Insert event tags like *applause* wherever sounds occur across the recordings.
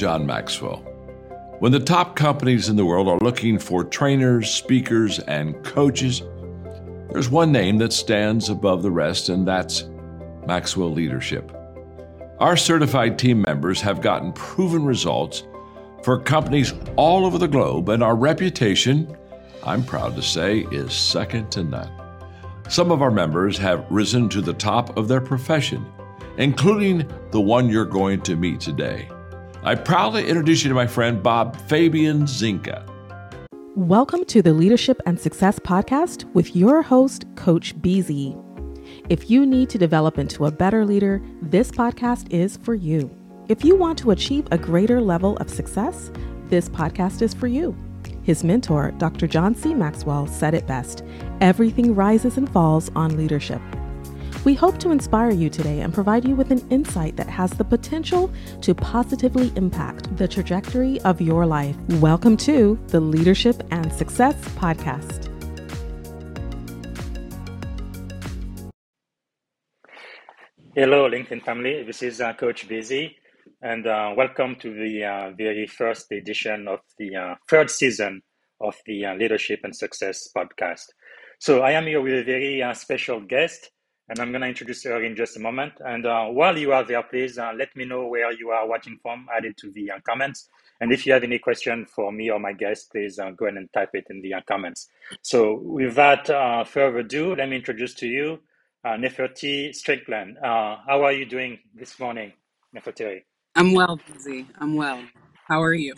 John Maxwell. When the top companies in the world are looking for trainers, speakers, and coaches, there's one name that stands above the rest, and that's Maxwell Leadership. Our certified team members have gotten proven results for companies all over the globe, and our reputation, I'm proud to say, is second to none. Some of our members have risen to the top of their profession, including the one you're going to meet today. I proudly introduce you to my friend Bob Fabian Zinga. Welcome to the Leadership and Success Podcast with your host, Coach BZ. If you need to develop into a better leader, this podcast is for you. If you want to achieve a greater level of success, this podcast is for you. His mentor, Dr. John C. Maxwell, said it best everything rises and falls on leadership. We hope to inspire you today and provide you with an insight that has the potential to positively impact the trajectory of your life. Welcome to the Leadership and Success Podcast. Hello, LinkedIn family. This is uh, Coach BZ, and uh, welcome to the uh, very first edition of the uh, third season of the uh, Leadership and Success podcast. So, I am here with a very uh, special guest, and I'm going to introduce her in just a moment. And uh, while you are there, please uh, let me know where you are watching from, add it to the uh, comments. And if you have any question for me or my guest, please go ahead and type it in the comments. So, without further ado, let me introduce to you uh, Neferteri Strickland. Uh, how are you doing this morning, Neferteri? I'm well, BZ. I'm well. How are you?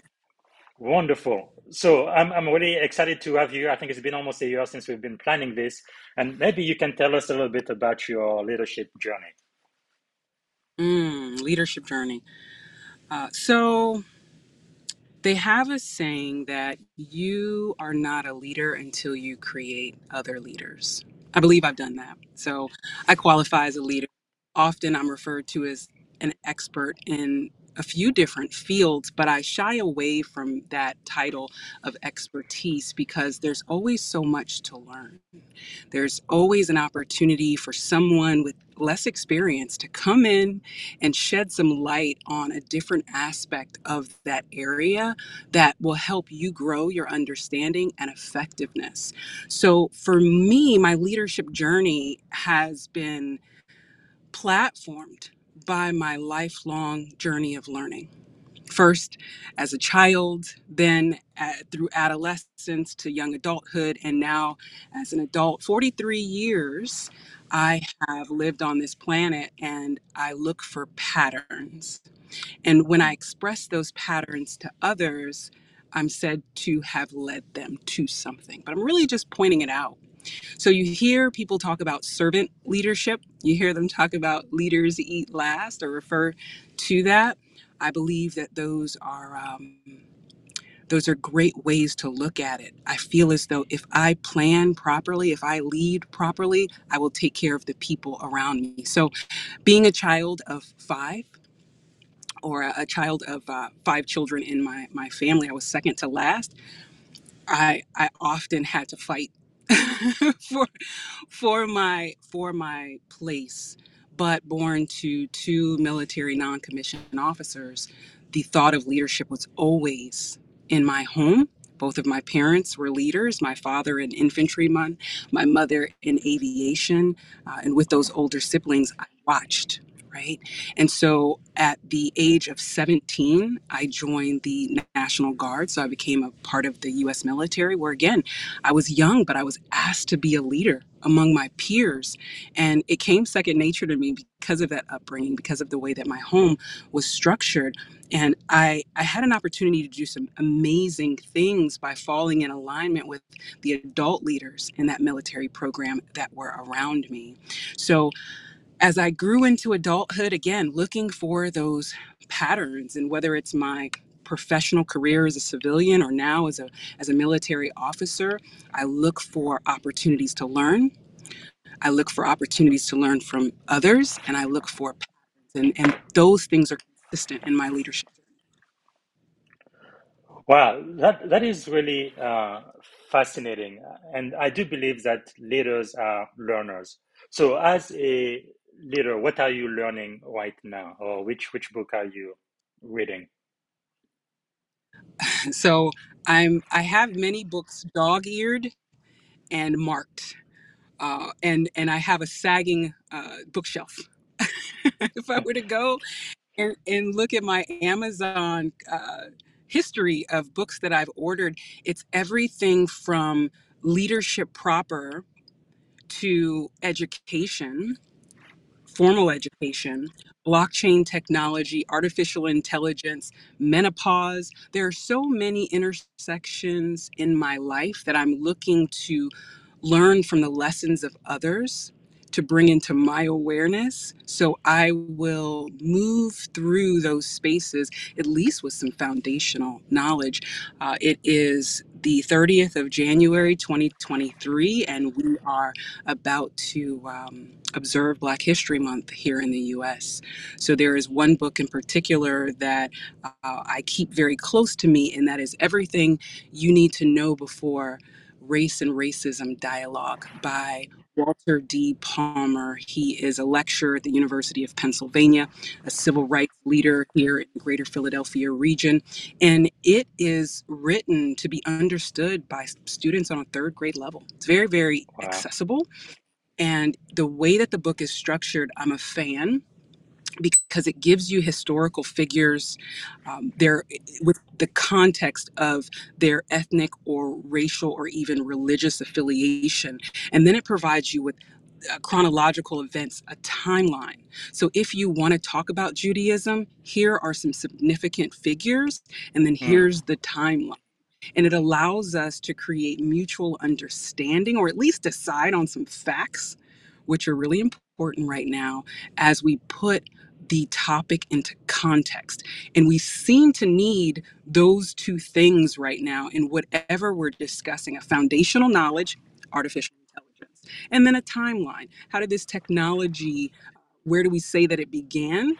Wonderful. So I'm, I'm really excited to have you. I think it's been almost a year since we've been planning this. And maybe you can tell us a little bit about your leadership journey. Mm, leadership journey. Uh, so they have a saying that you are not a leader until you create other leaders. I believe I've done that. So I qualify as a leader. Often I'm referred to as an expert in a few different fields, but I shy away from that title of expertise because there's always so much to learn. There's always an opportunity for someone with less experience to come in and shed some light on a different aspect of that area that will help you grow your understanding and effectiveness. So for me, my leadership journey has been platformed by my lifelong journey of learning. First, as a child, then at, through adolescence to young adulthood, and now as an adult. 43 years I have lived on this planet and I look for patterns. And when I express those patterns to others, I'm said to have led them to something. But I'm really just pointing it out so you hear people talk about servant leadership. You hear them talk about leaders eat last or refer to that. I believe that those are um, those are great ways to look at it. I feel as though if I plan properly, if I lead properly, I will take care of the people around me. So, being a child of five, or a, child of uh, five children in my my family, I was second to last. I I often had to fight *laughs* for for my for my place but born to two military non-commissioned officers the thought of leadership was always in my home. Both of my parents were leaders my father an infantryman my mother in aviation uh, and with those older siblings i watched right? And so at the age of 17, I joined the National Guard. So I became a part of the US military, where again, I was young, but I was asked to be a leader among my peers. And it came second nature to me because of that upbringing, because of the way that my home was structured. And I, I had an opportunity to do some amazing things by falling in alignment with the adult leaders in that military program that were around me. So as I grew into adulthood, again, looking for those patterns and whether it's my professional career as a civilian or now as a as a military officer, I look for opportunities to learn. I look for opportunities to learn from others and I look for patterns and, and those things are consistent in my leadership. Wow, that that is really uh, fascinating, and I do believe that leaders are learners. So, as a leader, what are you learning right now, or which which book are you reading? *laughs* so I'm I have many books dog-eared and marked, uh, and and I have a sagging uh, bookshelf. *laughs* if I were to go and, and look at my Amazon uh, history of books that I've ordered, it's everything from leadership proper to education formal education, blockchain technology, artificial intelligence, menopause. There are so many intersections in my life that I'm looking to learn from the lessons of others to bring into my awareness. So I will move through those spaces, at least with some foundational knowledge. Uh, it is the 30th of January, 2023, and we are about to um, observe Black History Month here in the US. So there is one book in particular that uh, I keep very close to me, and that is Everything You Need to Know Before Race and Racism Dialogue by Walter D. Palmer. He is a lecturer at the University of Pennsylvania, a civil rights leader here in the greater Philadelphia region. And it is written to be understood by students on a third grade level. It's very, very Wow. accessible. And the way that the book is structured, I'm a fan because it gives you historical figures um, there with the context of their ethnic or racial or even religious affiliation. And then it provides you with uh, chronological events a timeline. So if you want to talk about judaism here are some significant figures and then Mm, here's the timeline. And it allows us to create mutual understanding or at least decide on some facts which are really important right now as we put the topic into context. And we seem to need those two things right now in whatever we're discussing a foundational knowledge artificial intelligence and then a timeline. How did this technology where do we say that it began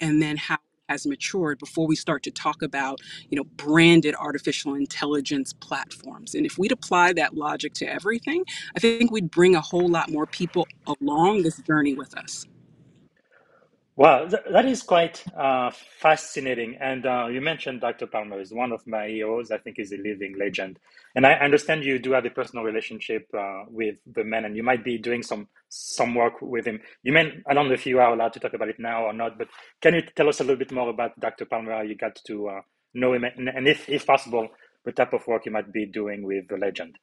and then how has matured before we start to talk about you know branded artificial intelligence platforms. And if we'd apply that logic to everything i think we'd bring a whole lot more people along this journey with us Wow, th that is quite uh, fascinating. And uh, you mentioned Dr. Palmer is one of my heroes. I think he's a living legend. And I understand you do have a personal relationship uh, with the man, and you might be doing some some work with him. You may, I don't know if you are allowed to talk about it now or not, but can you tell us a little bit more about Dr. Palmer, how you got to uh, know him, and, and if, if possible, the type of work you might be doing with the legend?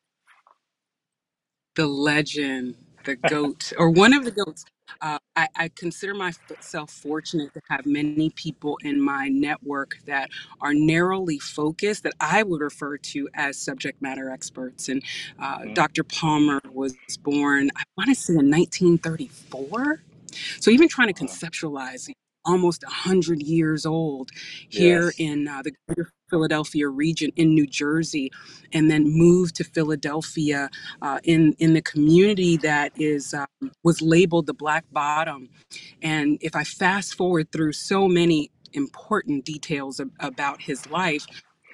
the legend, the goat, or one of the goats. Uh, I, I consider myself fortunate to have many people in my network that are narrowly focused, that I would refer to as subject matter experts. And uh, Mm, Dr. Palmer was born, I want to say in 1934. So even trying to wow. conceptualize almost 100 years old here Yes. in uh, the greater Philadelphia region in New Jersey, and then moved to Philadelphia uh, in in the community that is um, was labeled the Black Bottom. And if I fast forward through so many important details ab- about his life,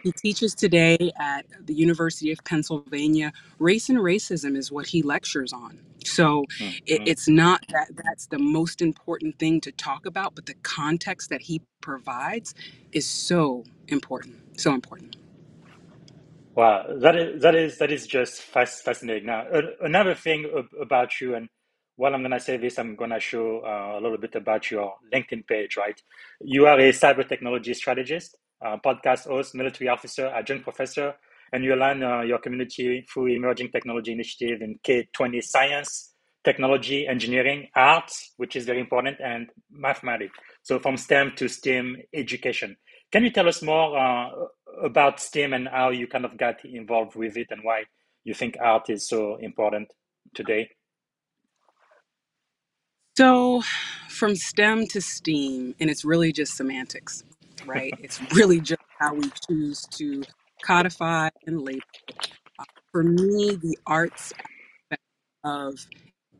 he teaches today at the University of Pennsylvania. Race and racism is what he lectures on. So it, mm. it's not that that's the most important thing to talk about, but the context that he provides is so important. So important. Wow, that is that is that is just fas fascinating. Now, a- another thing ab about you, and while I'm gonna say this, I'm gonna show uh, a little bit about your LinkedIn page, right? You are a cyber technology strategist, uh, podcast host, military officer, adjunct professor, and you align uh, your community through emerging technology initiative in K20 science, technology, engineering, arts, which is very important, and mathematics. So from STEM to STEAM education. Can you tell us more uh, about STEAM and how you kind of got involved with it and why you think art is so important today? So from STEM to STEAM, and it's really just semantics, right? It's really just how we choose to codify and label. Uh, for me, the arts of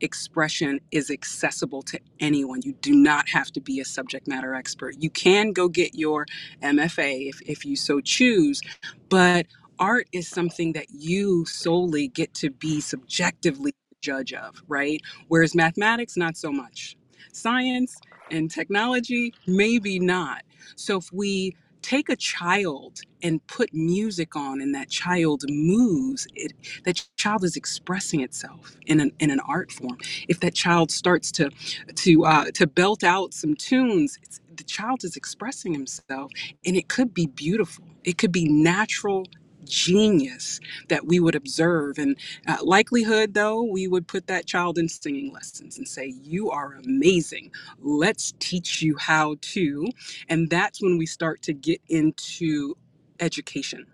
expression is accessible to anyone. You do not have to be a subject matter expert. You can go get your MFA if, if you so choose, but art is something that you solely get to be subjectively judge of, right? Whereas mathematics, not so much. Science and technology, maybe not. So if we take a child and put music on and that child moves it that child is expressing itself in an, in an art form. If that child starts to to uh, to belt out some tunes it's, the child is expressing himself and it could be beautiful. It could be natural genius that we would observe. And uh, likelihood though we would put that child in singing lessons and say you are amazing. Let's teach you how to. And that's when we start to get into education.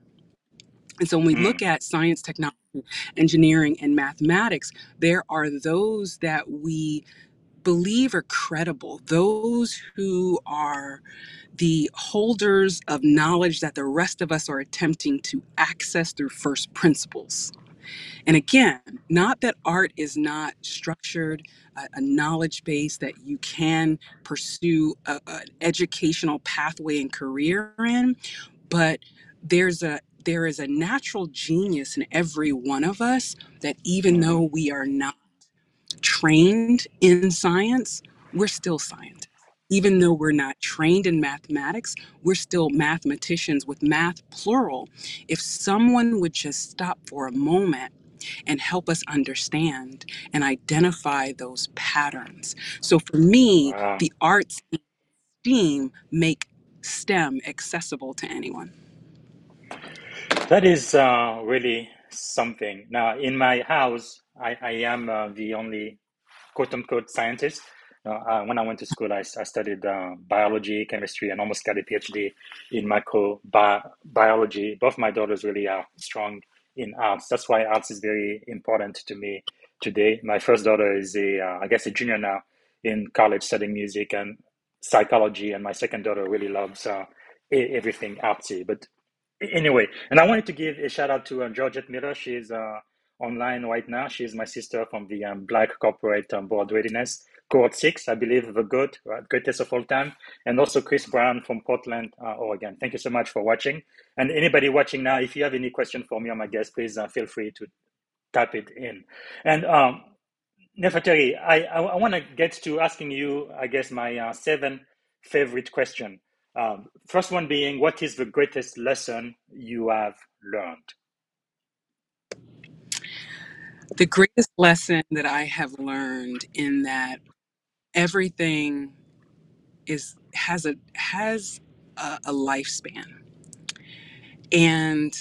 And so when we Mm, look at science technology engineering and mathematics there are those that we believe are credible those who are the holders of knowledge that the rest of us are attempting to access through first principles. And again, not that art is not structured, a, a knowledge base that you can pursue an educational pathway and career in, but there's a there is a natural genius in every one of us that even though we are not trained in science, we're still scientists. Even though we're not trained in mathematics, we're still mathematicians with math plural. If someone would just stop for a moment and help us understand and identify those patterns. So for me, Wow. the arts and STEAM make STEM accessible to anyone. That is uh, really something. Now, in my house, I, I am uh, the only quote unquote scientist. Uh, when I went to school, I, I studied uh, biology, chemistry, and almost got a PhD in microbiology. Both my daughters really are strong in arts. That's why arts is very important to me today. My first daughter is a, uh, I guess, a junior now in college studying music and psychology, and my second daughter really loves uh, everything artsy. But anyway, and I wanted to give a shout out to uh, Georgette Miller. She's uh, online right now. She's my sister from the um, Black Corporate um, Board Readiness Cohort 6, I believe, the good, right? greatest of all time. And also Chris Brown from Portland, uh, Oregon. Thank you so much for watching. And anybody watching now, if you have any question for me or my guest, please uh, feel free to type it in. And um, Neferteri, I, I, I want to get to asking you, I guess, my uh, seven favorite question. Um, first one being, what is the greatest lesson you have learned? The greatest lesson that I have learned in that everything is has a has a, a lifespan and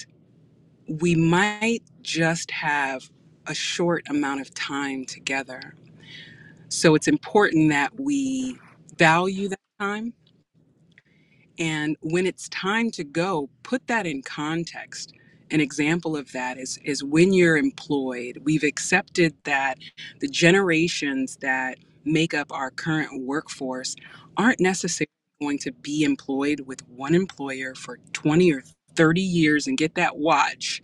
we might just have a short amount of time together so it's important that we value that time and when it's time to go put that in context. An example of that is is when you're employed we've accepted that the generations that make up our current workforce aren't necessarily going to be employed with one employer for 20 or 30 years and get that watch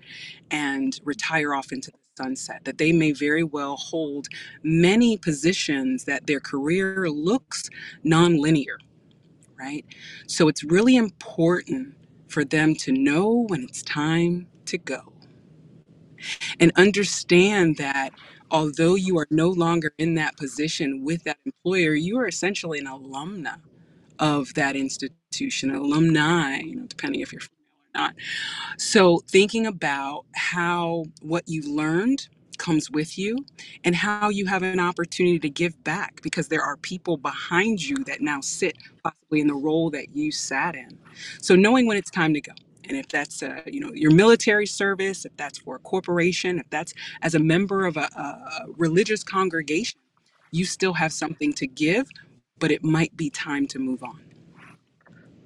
and retire off into the sunset. That they may very well hold many positions that their career looks nonlinear right? So it's really important for them to know when it's time to go and understand that although you are no longer in that position with that employer, you are essentially an alumna of that institution, alumni, you know, depending if you're female or not so, thinking about how what you learned comes with you and how you have an opportunity to give back because there are people behind you that now sit possibly in the role that you sat in. So, knowing when it's time to go. And if that's, uh, you know, your military service, if that's for a corporation, if that's as a member of a, a religious congregation, you still have something to give, but it might be time to move on.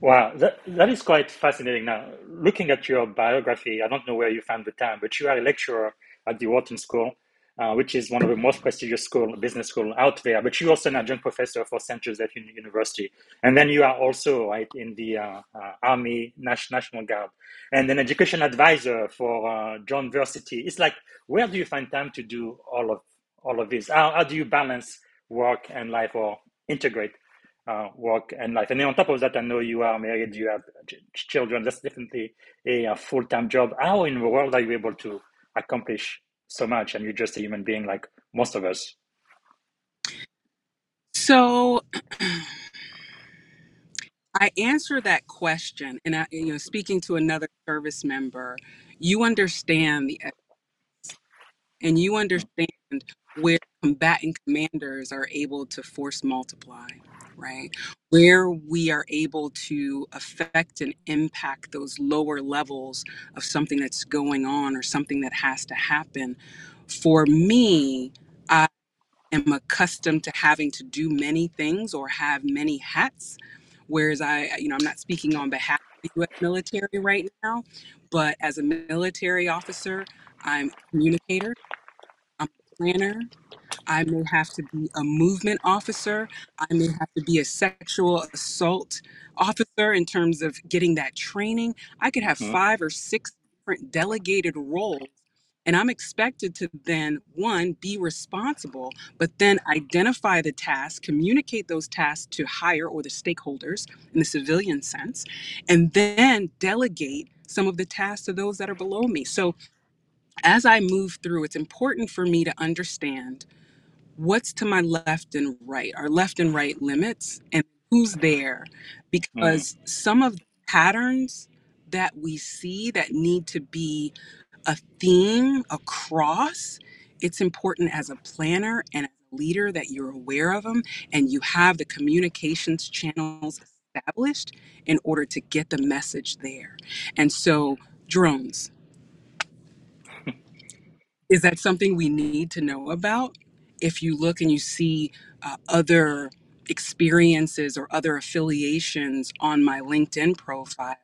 Wow, that, that is quite fascinating. Now, looking at your biography, I don't know where you found the time, but you are a lecturer at the Wharton School, uh, which is one of the most prestigious school, business school out there. But you're also an adjunct professor for St. Joseph University, and then you are also right in the uh, uh, Army National Guard, and an education advisor for uh, John Versity. It's like, where do you find time to do all of all of this? How, how do you balance work and life, or integrate? uh, work and life. And then on top of that, I know you are married, you have ch- children. That's definitely a, a full time job. How in the world are you able to accomplish so much? And you're just a human being like most of us. So, *clears throat* I answer that question, and I, you know, speaking to another service member, you understand the and you understand where combatant commanders are able to force multiply, right? Where we are able to affect and impact those lower levels of something that's going on or something that has to happen. For me, I am accustomed to having to do many things or have many hats, whereas I, you know, I'm not speaking on behalf of the US military right now, but as a military officer, I'm a communicator, planner, I may have to be a movement officer. I may have to be a sexual assault officer in terms of getting that training. I could have Mhm. five or six different delegated roles. And I'm expected to then, one, be responsible, but then identify the tasks, communicate those tasks to higher or the stakeholders in the civilian sense, and then delegate some of the tasks to those that are below me. So as I move through, it's important for me to understand what's to my left and right our left and right limits and who's there Mm. because some of the patterns that we see that need to be a theme across it's important as a planner and as a leader that you're aware of them and you have the communications channels established in order to get the message there and so drones is that something we need to know about? If you look and you see uh, other experiences or other affiliations on my LinkedIn profile,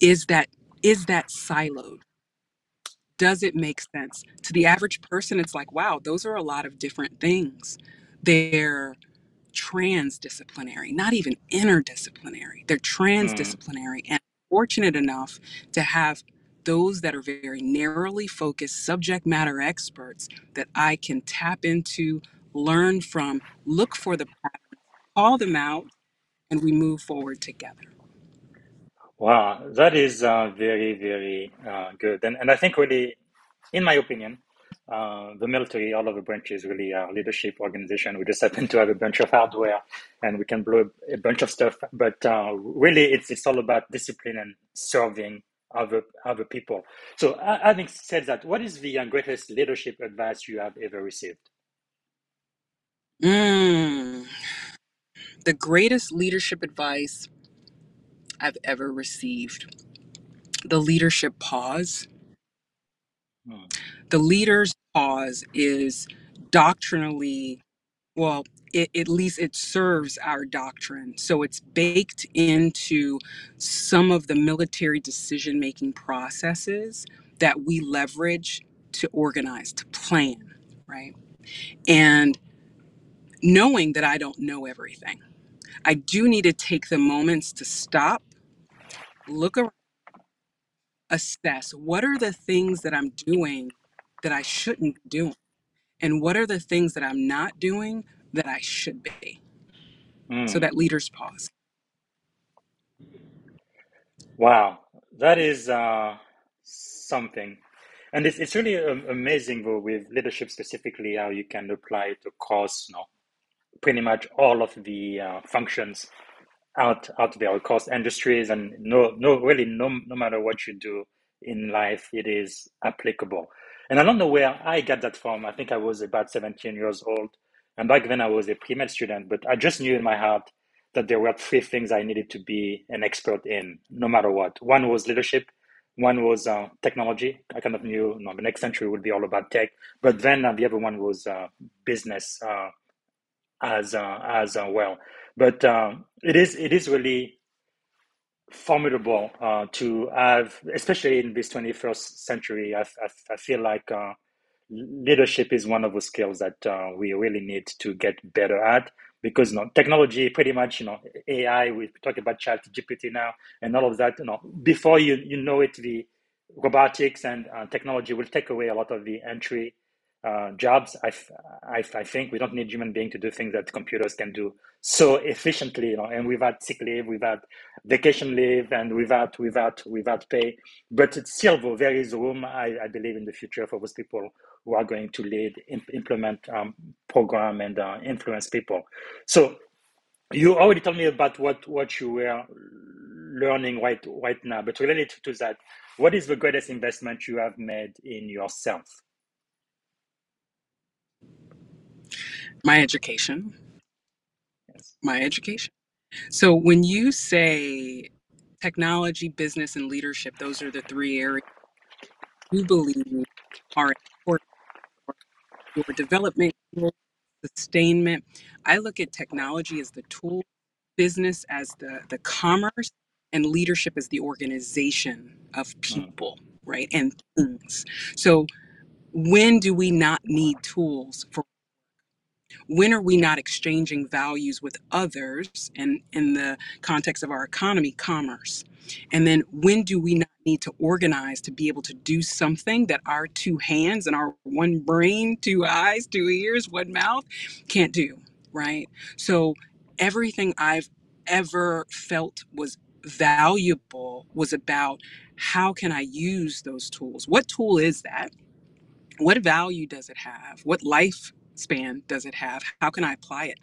is that is that siloed? Does it make sense to the average person? It's like, wow, those are a lot of different things. They're transdisciplinary, not even interdisciplinary. They're Mm. transdisciplinary and fortunate enough to have those that are very narrowly focused subject matter experts that I can tap into, learn from, look for the call them out, and we move forward together. Wow, that is uh, very, very uh, good. And, and I think really, in my opinion, uh, the military, all of the branches really are leadership organization. We just happen to have a bunch of hardware and we can blow a bunch of stuff. But uh, really, it's, it's all about discipline and serving other, other people. So having said that, what is the uh, greatest leadership advice you have ever received? Mm, the greatest leadership advice I've ever received the leadership pause. Mm. The leader's pause is doctrinally well it, at least it serves our doctrine. So it's baked into some of the military decision making processes that we leverage to organize to plan right? And knowing that i don't know everything i do need to take the moments to stop look around assess what are the things that i'm doing that i shouldn't be doing and what are the things that i'm not doing that i should be so Mm. that leaders pause Wow, that is uh, something. And it's, it's really um, amazing, though, with leadership specifically, how you can apply it across, you know, pretty much all of the uh, functions out out there across industries, and no, no, really, no, no matter what you do in life, it is applicable. And I don't know where I got that from. I think I was about 17 years old, and back then I was a pre-med student, but I just knew in my heart that there were three things I needed to be an expert in, no matter what. One was leadership. One was uh, technology. I kind of knew you know, the next century would be all about tech. But then uh, the other one was uh, business uh, as uh, as uh, well. But it is it is really formidable uh, to have, especially in this 21st century. I, I, I feel like uh, leadership is one of the skills that uh, we really need to get better at because you know technology pretty much you know ai we talk about chat gpt now and all of that you know before you you know it the robotics and uh, technology will take away a lot of the entry uh, jobs I, I, I think we don't need human being to do things that computers can do so efficiently you know and without sick leave without vacation leave and without without without pay but still there is room I, I believe in the future for those people who are going to lead, implement um, program, and uh, influence people. So you already told me about what what you were learning right right now, but related to that, what is the greatest investment you have made in yourself? My education, Yes. my education. So when you say technology, business, and leadership, those are the three areas you believe are important for your development, growth, sustainment. I look at technology as the tool, business as the the commerce, and leadership as the organization of Mm, people, right? And things. So when do we not need tools for when are we not exchanging values with others and in the context of our economy commerce? And then when do we not need to organize to be able to do something that our two hands and our one brain two eyes two ears one mouth can't do right? So everything i've ever felt was valuable was about how can i use those tools? What tool is that? What value does it have? What lifespan does it have? How can I apply it?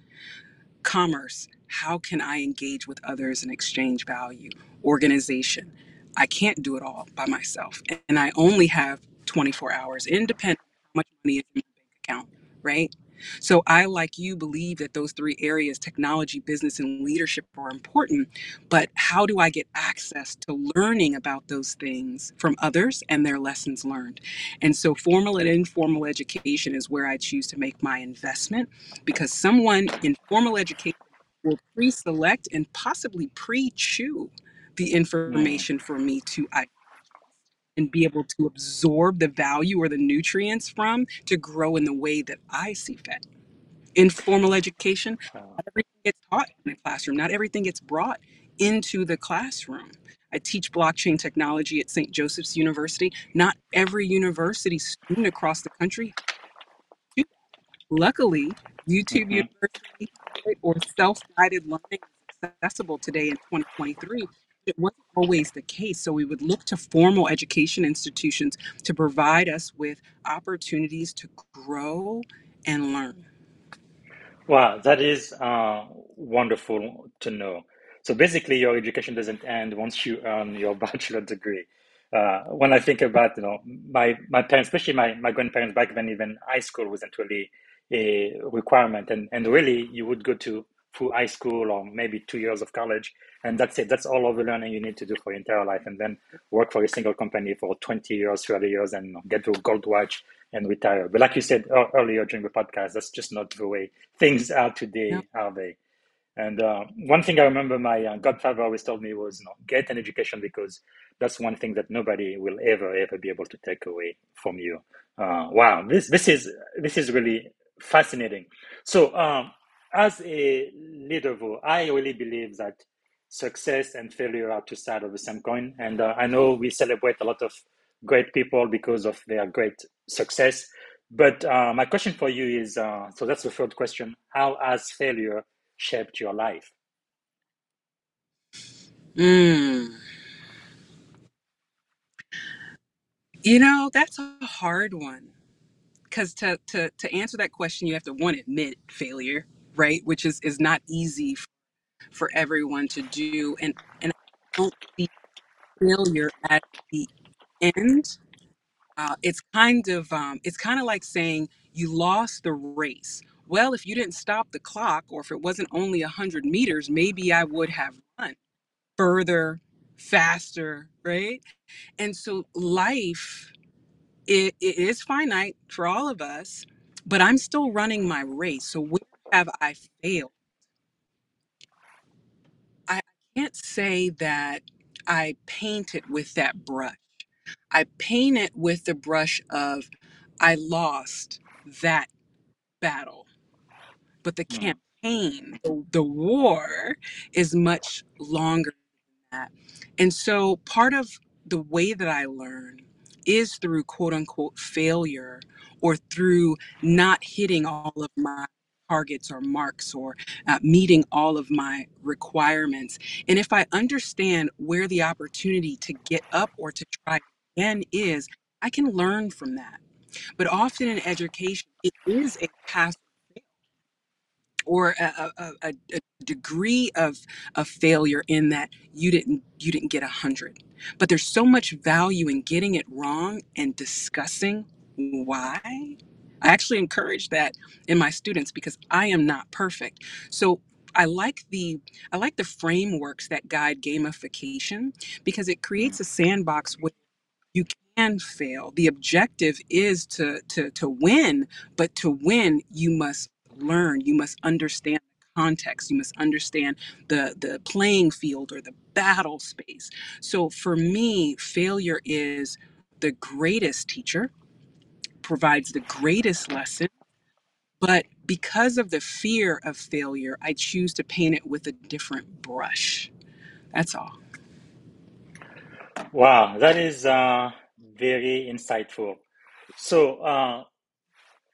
Commerce, how can I engage with others and exchange value? Organization, I can't do it all by myself. And I only have 24 hours, independent of how much money is in my bank account, right? So I, like you, believe that those three areas, technology, business, and leadership, are important. But how do I get access to learning about those things from others and their lessons learned? And so formal and informal education is where I choose to make my investment because someone in formal education will pre-select and possibly pre-chew the mm. information for me to and be able to absorb the value or the nutrients from to grow in the way that I see fit. In formal education, not everything gets taught in the classroom. Not everything gets brought into the classroom. I teach blockchain technology at St. Joseph's University. Not every university student across the country Luckily, YouTube mhm. University or self-guided learning is accessible today in 2023. It wasn't always the case, so we would look to formal education institutions to provide us with opportunities to grow and learn. Wow, that is uh, wonderful to know. So basically, your education doesn't end once you earn your *laughs* bachelor degree. Uh, when I think about, you know, my my parents, especially my, my grandparents back then, even high school wasn't really a requirement, and and really you would go to through high school or maybe two years of college, and that's it. That's all of the learning you need to do for your entire life, and then work for a single company for 20 years, 30 years, and get to a gold watch and retire. But like you said earlier during the podcast, that's just not the way things are No, today, are they? And uh, one thing I remember my uh, godfather always told me was, you know, get an education because that's one thing that nobody will ever, ever be able to take away from you. Uh, wow, this this is this is really fascinating. So, um, as a leader, though, I really believe that success and failure are two sides of the same coin. And uh, I know we celebrate a lot of great people because of their great success. But uh, my question for you is uh, so that's the third question. How has failure shaped your life? mm. you know that's a hard one because to, to to answer that question, you have to one admit failure, right? Which is is not easy for everyone to do, and and I don't see failure at the end. Uh, it's kind of um, it's kind of like saying you lost the race. Well if you didn't stop the clock or if it wasn't only 100 meters maybe i would have run further faster right? And so life it, it is finite for all of us but i'm still running my race so where have i failed i can't say that i paint it with that brush. I paint it with the brush of I lost that battle, but the Mm, campaign, the, the war is much longer than that. And so part of the way that I learn is through quote unquote failure or through not hitting all of my targets or marks or uh, meeting all of my requirements. And if I understand where the opportunity to get up or to try again is, I can learn from that. But often in education, it is a pass or a, a, a, degree of of failure in that you didn't you didn't get a hundred but there's so much value in getting it wrong and discussing why i actually encourage that in my students because i am not perfect so i like the i like the frameworks that guide gamification because it creates a sandbox where you can fail. The objective is to to to win, but to win you must learn. You must understand the context. You must understand the the playing field or the battle space. So for me, failure is the greatest teacher, provides the greatest lesson, but because of the fear of failure, I choose to paint it with a different brush. That's all. Wow, that is uh, very insightful. So uh,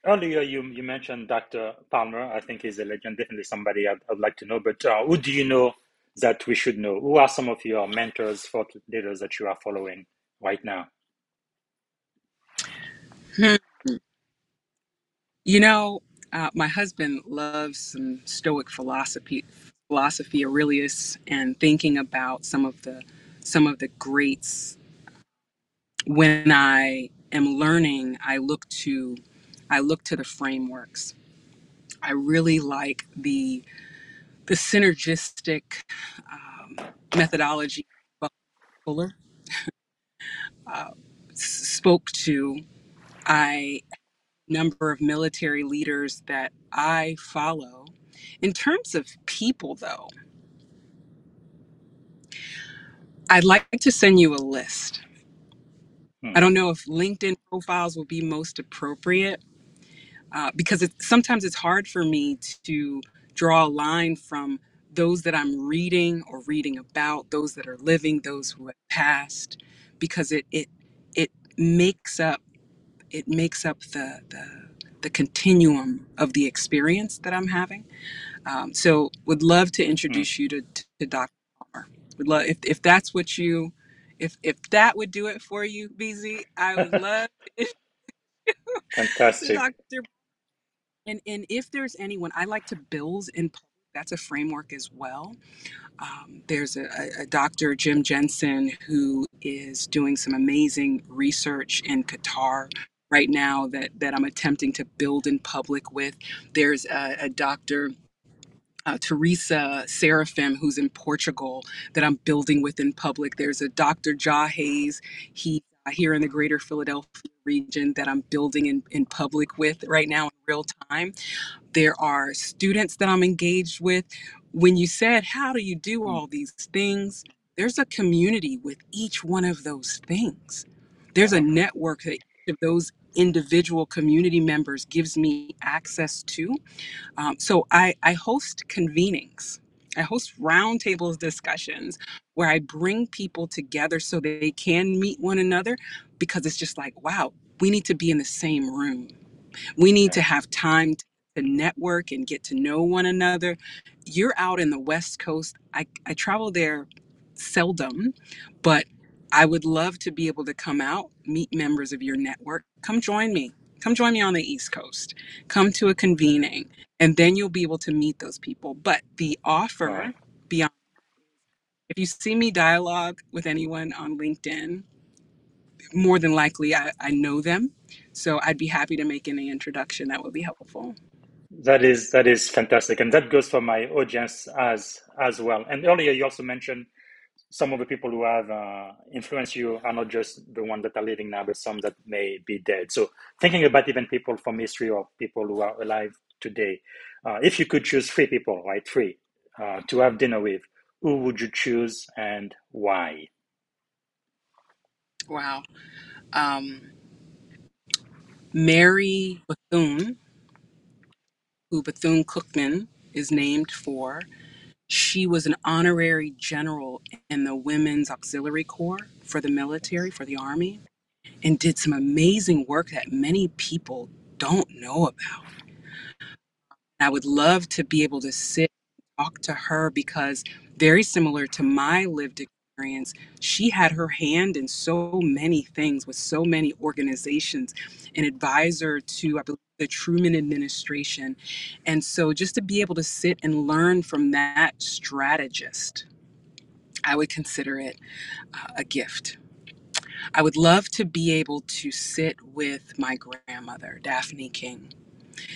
earlier you you mentioned Dr. Palmer. I think he's a legend, definitely somebody I'd, I'd like to know. But uh, who do you know that we should know? Who are some of your mentors, thought leaders that you are following right now? Hmm. You know, uh, my husband loves some Stoic philosophy, philosophy Aurelius, and thinking about some of the some of the greats. When I am learning, I look to I look to the frameworks. I really like the the synergistic um, methodology Fuller *laughs* uh, spoke to. I number of military leaders that I follow. In terms of people, though, I'd like to send you a list. Hmm. I don't know if LinkedIn profiles will be most appropriate uh, because it, sometimes it's hard for me to draw a line from those that I'm reading or reading about, those that are living, those who have passed, because it it it makes up it makes up the the the continuum of the experience that I'm having. Um, so would love to Hmm. introduce you to, to Dr. Palmer. Would love if, if that's what you if if that would do it for you, BZ, I would *laughs* love to Fantastic. Dr. And and if there's anyone, I like to build in public. That's a framework as well. Um, there's a, a, a Dr. Jim Jensen who is doing some amazing research in Qatar right now that that I'm attempting to build in public with. There's a, a Dr uh, Teresa Seraphim, who's in Portugal, that I'm building with in public. There's a Dr. Jah Hayes, he uh, here in the greater Philadelphia region that I'm building in, in public with right now in real time. There are students that I'm engaged with. When you said, How do you do all these things? There's a community with each one of those things. There's a network that of those individual community members gives me access to um, so I, I host convenings. I host roundtables discussions where I bring people together so they can meet one another because it's just like, wow, we need to be in the same room. We need to have time to network and get to know one another. You're out in the West Coast. I, I travel there seldom, but I would love to be able to come out, meet members of your network. Come join me. Come join me on the East Coast. Come to a convening, and then you'll be able to meet those people. But the offer right. beyond, if you see me dialogue with anyone on LinkedIn, more than likely I, I know them. So I'd be happy to make any introduction that would be helpful. That is that is fantastic, and that goes for my audience as as well. And earlier you also mentioned some of the people who have uh, influenced you are not just the ones that are living now, but some that may be dead. So thinking about even people from history or people who are alive today, uh, if you could choose three people, right, three, uh, to have dinner with, who would you choose and why? Wow. Um, Mary Bethune, who Bethune Cookman is named for, she was an honorary general in the Women's Auxiliary Corps for the military, for the Army, and did some amazing work that many people don't know about. I would love to be able to sit and talk to her because very similar to my lived experience. She had her hand in so many things with so many organizations, an advisor to, I believe, the Truman administration. And so just to be able to sit and learn from that strategist, I would consider it uh, a gift. I would love to be able to sit with my grandmother, Daphne King.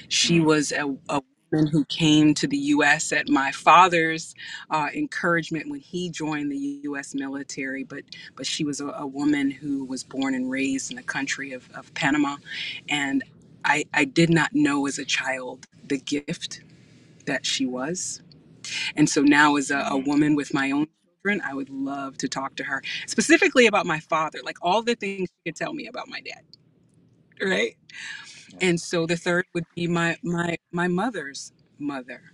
She Mm, was a, a who came to the U.S. at my father's uh, encouragement when he joined the U.S. military. But but she was a, a woman who was born and raised in the country of, of Panama, and I, I did not know as a child the gift that she was. And so now, as a, a mm, woman with my own children, I would love to talk to her specifically about my father, like all the things she could tell me about my dad, right? Yeah. And so the third would be my my my mother's mother,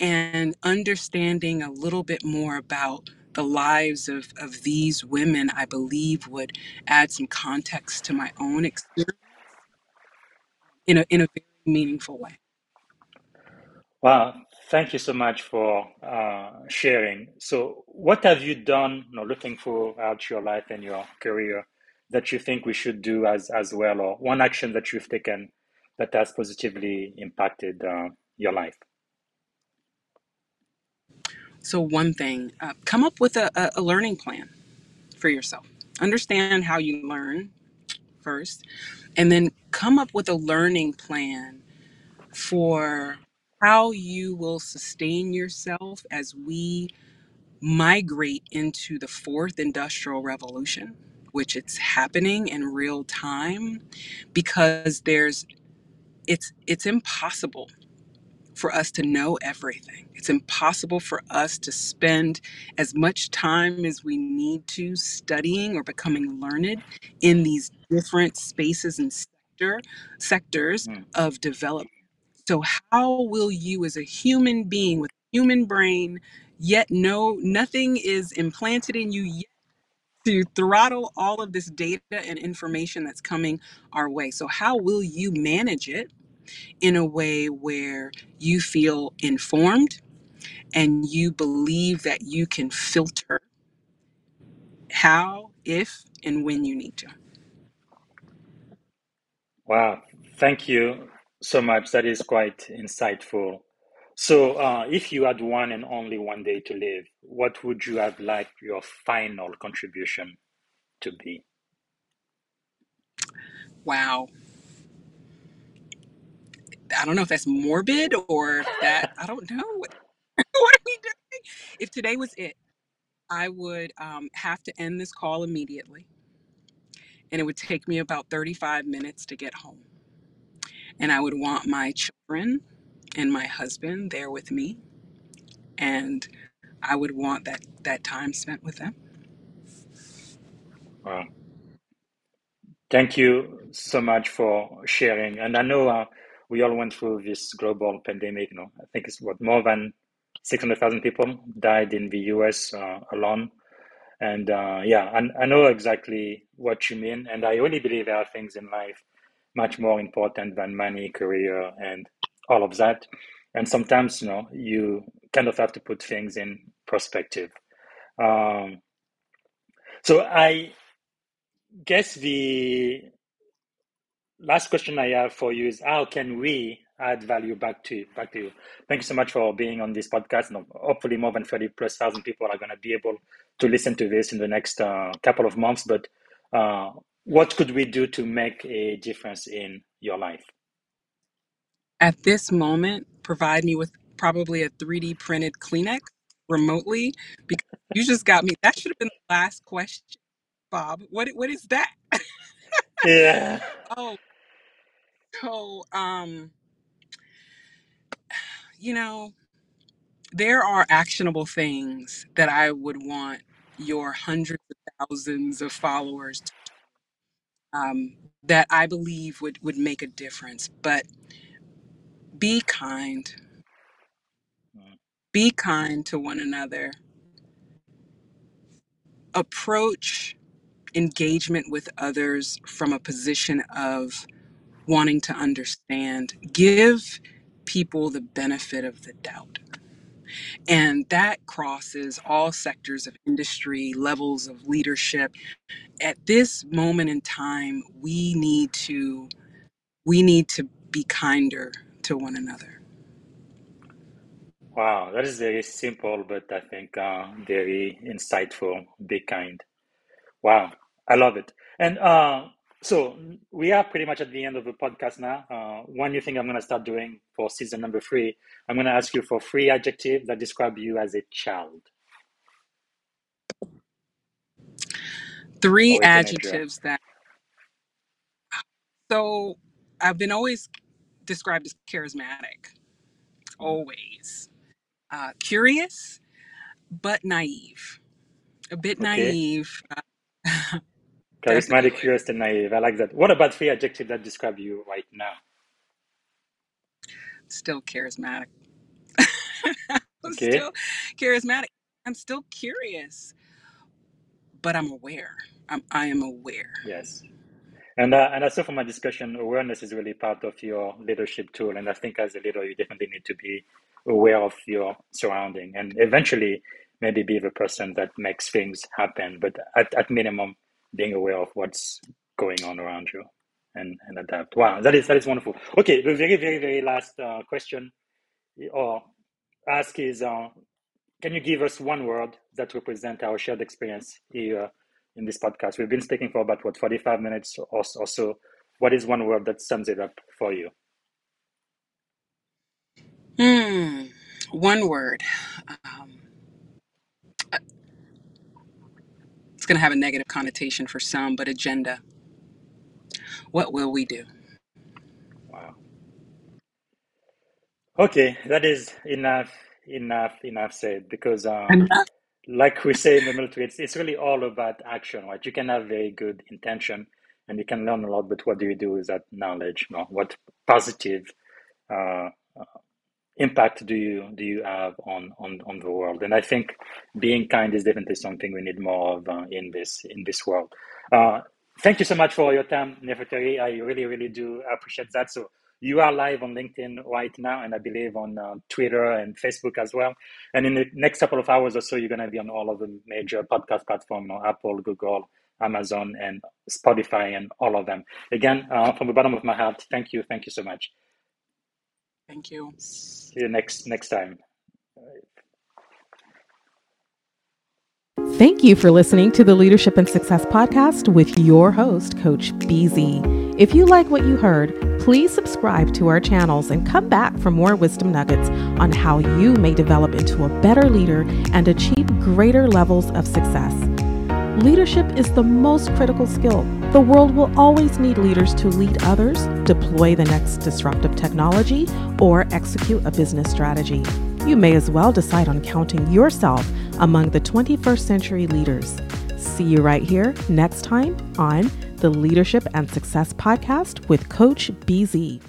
and understanding a little bit more about the lives of of these women, I believe would add some context to my own experience in a in a very meaningful way. Wow, thank you so much for uh, sharing. So, what have you done, you know, looking throughout your life and your career, that you think we should do as as well, or one action that you've taken that has positively impacted uh, your life? So one thing, uh, come up with a, a, a learning plan for yourself. Understand how you learn first, and then come up with a learning plan for how you will sustain yourself as we migrate into the fourth industrial revolution which it's happening in real time because there's it's it's impossible for us to know everything. It's impossible for us to spend as much time as we need to studying or becoming learned in these different spaces and sector sectors Mm, of development. So how will you as a human being with a human brain yet know nothing is implanted in you yet to throttle all of this data and information that's coming our way. So how will you manage it in a way where you feel informed and you believe that you can filter how, if, and when you need to. wow, thank you so much. That is quite insightful. So, uh, if you had one and only one day to live, what would you have liked your final contribution to be? Wow. I don't know if that's morbid or that, I don't know. What, *laughs* what are we doing? If today was it, I would um, have to end this call immediately. And it would take me about 35 minutes to get home. And I would want my children and my husband there with me. And I would want that, that time spent with them. Wow. Thank you so much for sharing. And I know uh, we all went through this global pandemic. You know, I think it's what more than 600,000 people died in the US uh, alone. And uh, yeah, I, I know exactly what you mean. And I really believe there are things in life much more important than money, career, and all of that. And sometimes, you know, you kind of have to put things in perspective. Um, so I guess the last question I have for you is how can we add value back to back to you? Thank you so much for being on this podcast. And hopefully, more than thirty plus thousand people are going to be able to listen to this in the next uh, couple of months. But uh, what could we do to make a difference in your life? At this moment, provide me with probably a 3D printed Kleenex remotely because you just got me. That should have been the last question, Bob. What what is that? Yeah. *laughs* oh, so um, you know, there are actionable things that I would want your hundreds of thousands of followers to, um, that I believe would would make a difference. But be kind. Mm, Be kind to one another. Approach engagement with others from a position of wanting to understand. Give people the benefit of the doubt. And that crosses all sectors of industry, levels of leadership. At this moment in time, we need to we need to be kinder to one another. Wow, that is very simple, but I think uh, very insightful. Be kind. Wow, I love it. And uh, so we are pretty much at the end of the podcast now. Uh, one new thing I'm going to start doing for season number three, I'm going to ask you for three adjectives that describe you as a child. Three Or a teenager. adjectives that so I've been always described as charismatic, always. Uh, curious, but naive. A bit Okay. naive. Uh, *laughs* Charismatic, curious, and naive. I like that. What about three adjectives that describe you right now? Still charismatic. *laughs* I'm Okay. still charismatic. I'm still curious, but I'm aware. I'm, I am aware. Yes. And uh, and also from my discussion, awareness is really part of your leadership tool. And I think as a leader, you definitely need to be aware of your surrounding and eventually maybe be the person that makes things happen. But at, at minimum, being aware of what's going on around you and, and adapt. Wow, that is that is wonderful. Okay, the very, very, very last uh, question or ask is uh, can you give us one word that represents our shared experience here in this podcast? We've been speaking for about what 45 minutes or, or so. What is one word that sums it up for you? Hmm. One word. Um, it's going to have a negative connotation for some, but agenda. What will we do? Wow. Okay, that is enough, enough, enough said. Because, uh, Enough. Like we say in the military, it's, it's really all about action, right? You can have very good intention and you can learn a lot, but what do you do with that knowledge? You know, what positive uh, impact do you do you have on on on the world? And I think being kind is definitely something we need more of uh, in this in this world. Uh, thank you so much for your time, Neferteri. I really really do appreciate that. So you are live on LinkedIn right now, and I believe on uh, Twitter and Facebook as well. And in the next couple of hours or so, you're going to be on all of the major podcast platforms, you know, Apple, Google, Amazon, and Spotify, and all of them. Again, uh, from the bottom of my heart, thank you, thank you so much. Thank you. See you next next time. Thank you for listening to the Leadership and Success Podcast with your host, Coach BZ. If you like what you heard, please subscribe to our channels and come back for more wisdom nuggets on how you may develop into a better leader and achieve greater levels of success. Leadership is the most critical skill. The world will always need leaders to lead others, deploy the next disruptive technology, or execute a business strategy. You may as well decide on counting yourself among the 21st century leaders. See you right here next time on the Leadership and Success Podcast with Coach BZ.